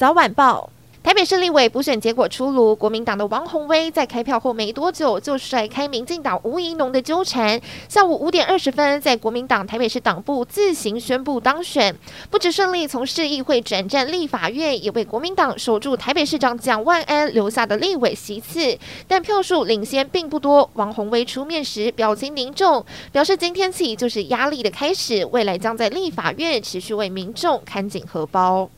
早晚报。台北市立委补选结果出炉，国民党的王宏威在开票后没多久就甩开民进党吴怡农的纠缠，下午五点二十分在国民党台北市党部自行宣布当选，不止顺利从市议会转战立法院，也为国民党守住台北市长蒋万安留下的立委席次，但票数领先并不多。王宏威出面时表情凝重，表示今天起就是压力的开始，未来将在立法院持续为民众看紧荷包。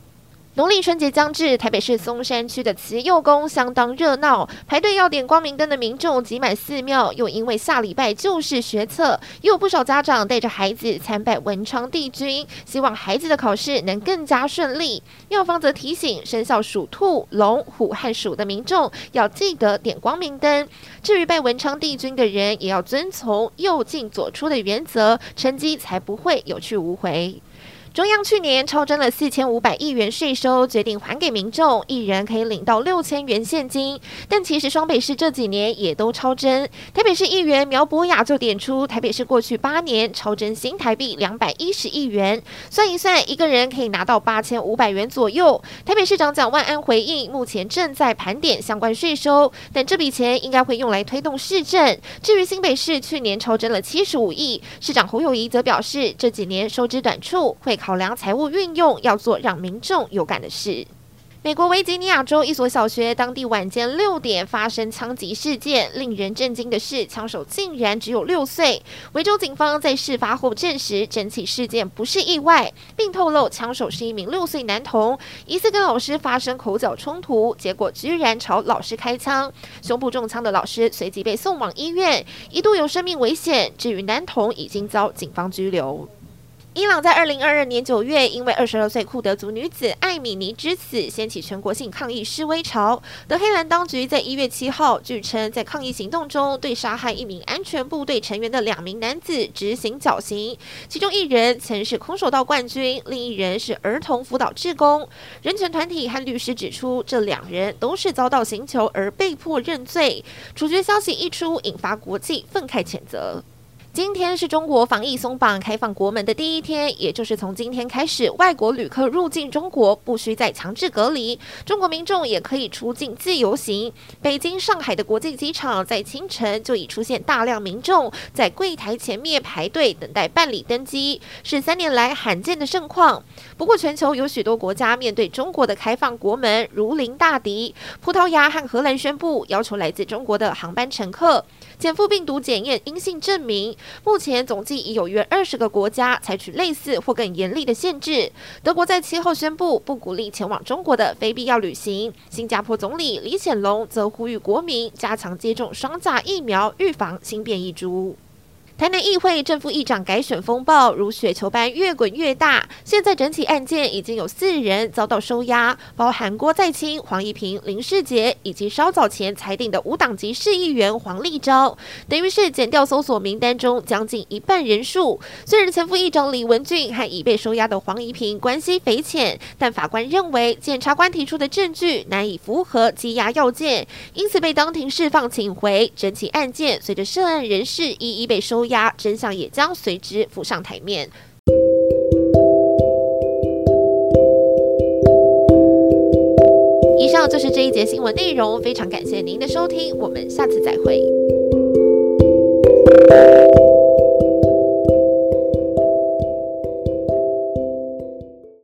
农历春节将至，台北市松山区的慈幼宫相当热闹，排队要点光明灯的民众挤满寺庙。又因为下礼拜就是学测，也有不少家长带着孩子参拜文昌帝君，希望孩子的考试能更加顺利。庙方则提醒生肖属兔、龙、虎和鼠的民众要记得点光明灯。至于拜文昌帝君的人，也要遵从右进左出的原则，成绩才不会有去无回。中央去年超征了四千五百亿元税收，决定还给民众，一人可以领到六千元现金。但其实双北市这几年也都超征。台北市议员苗博雅就点出，台北市过去八年超征新台币两百一十亿元，算一算，一个人可以拿到八千五百元左右。台北市长蒋万安回应，目前正在盘点相关税收，但这笔钱应该会用来推动市政。至于新北市去年超征了七十五亿，市长侯友谊则表示，这几年收支短处会。考量财务运用，要做让民众有感的事。美国维吉尼亚州一所小学，当地晚间六点发生枪击事件。令人震惊的是，枪手竟然只有六岁。维州警方在事发后证实，整起事件不是意外，并透露枪手是一名六岁男童，疑似跟老师发生口角冲突，结果居然朝老师开枪，胸部中枪的老师随即被送往医院，一度有生命危险。至于男童，已经遭警方拘留。伊朗在二零二二年九月，因为二十二岁库德族女子艾米尼之死，掀起全国性抗议示威潮。德黑兰当局在一月七号，据称在抗议行动中，对杀害一名安全部队成员的两名男子执行绞刑，其中一人曾是空手道冠军，另一人是儿童辅导志工。人权团体和律师指出，这两人都是遭到刑求而被迫认罪。处决消息一出，引发国际愤慨谴责。今天是中国防疫松绑、开放国门的第一天，也就是从今天开始，外国旅客入境中国不需再强制隔离，中国民众也可以出境自由行。北京、上海的国际机场在清晨就已出现大量民众在柜台前面排队等待办理登机，是三年来罕见的盛况。不过，全球有许多国家面对中国的开放国门如临大敌，葡萄牙和荷兰宣布要求来自中国的航班乘客检附病毒检验阴性证明。目前总计已有约二十个国家采取类似或更严厉的限制。德国在七号宣布不鼓励前往中国的非必要旅行。新加坡总理李显龙则呼吁国民加强接种双价疫苗，预防新变异株。台南议会正副议长改选风暴如雪球般越滚越大，现在整起案件已经有四人遭到收押，包含郭在清、黄一平、林世杰以及稍早前裁定的无党籍市议员黄立昭，等于是减掉搜索名单中将近一半人数。虽然前副议长李文俊和已被收押的黄一平关系匪浅，但法官认为检察官提出的证据难以符合羁押要件，因此被当庭释放请回。整起案件随着涉案人士一一被收押。真相也将随之浮上台面。以上就是这一节新闻内容，非常感谢您的收听，我们下次再会。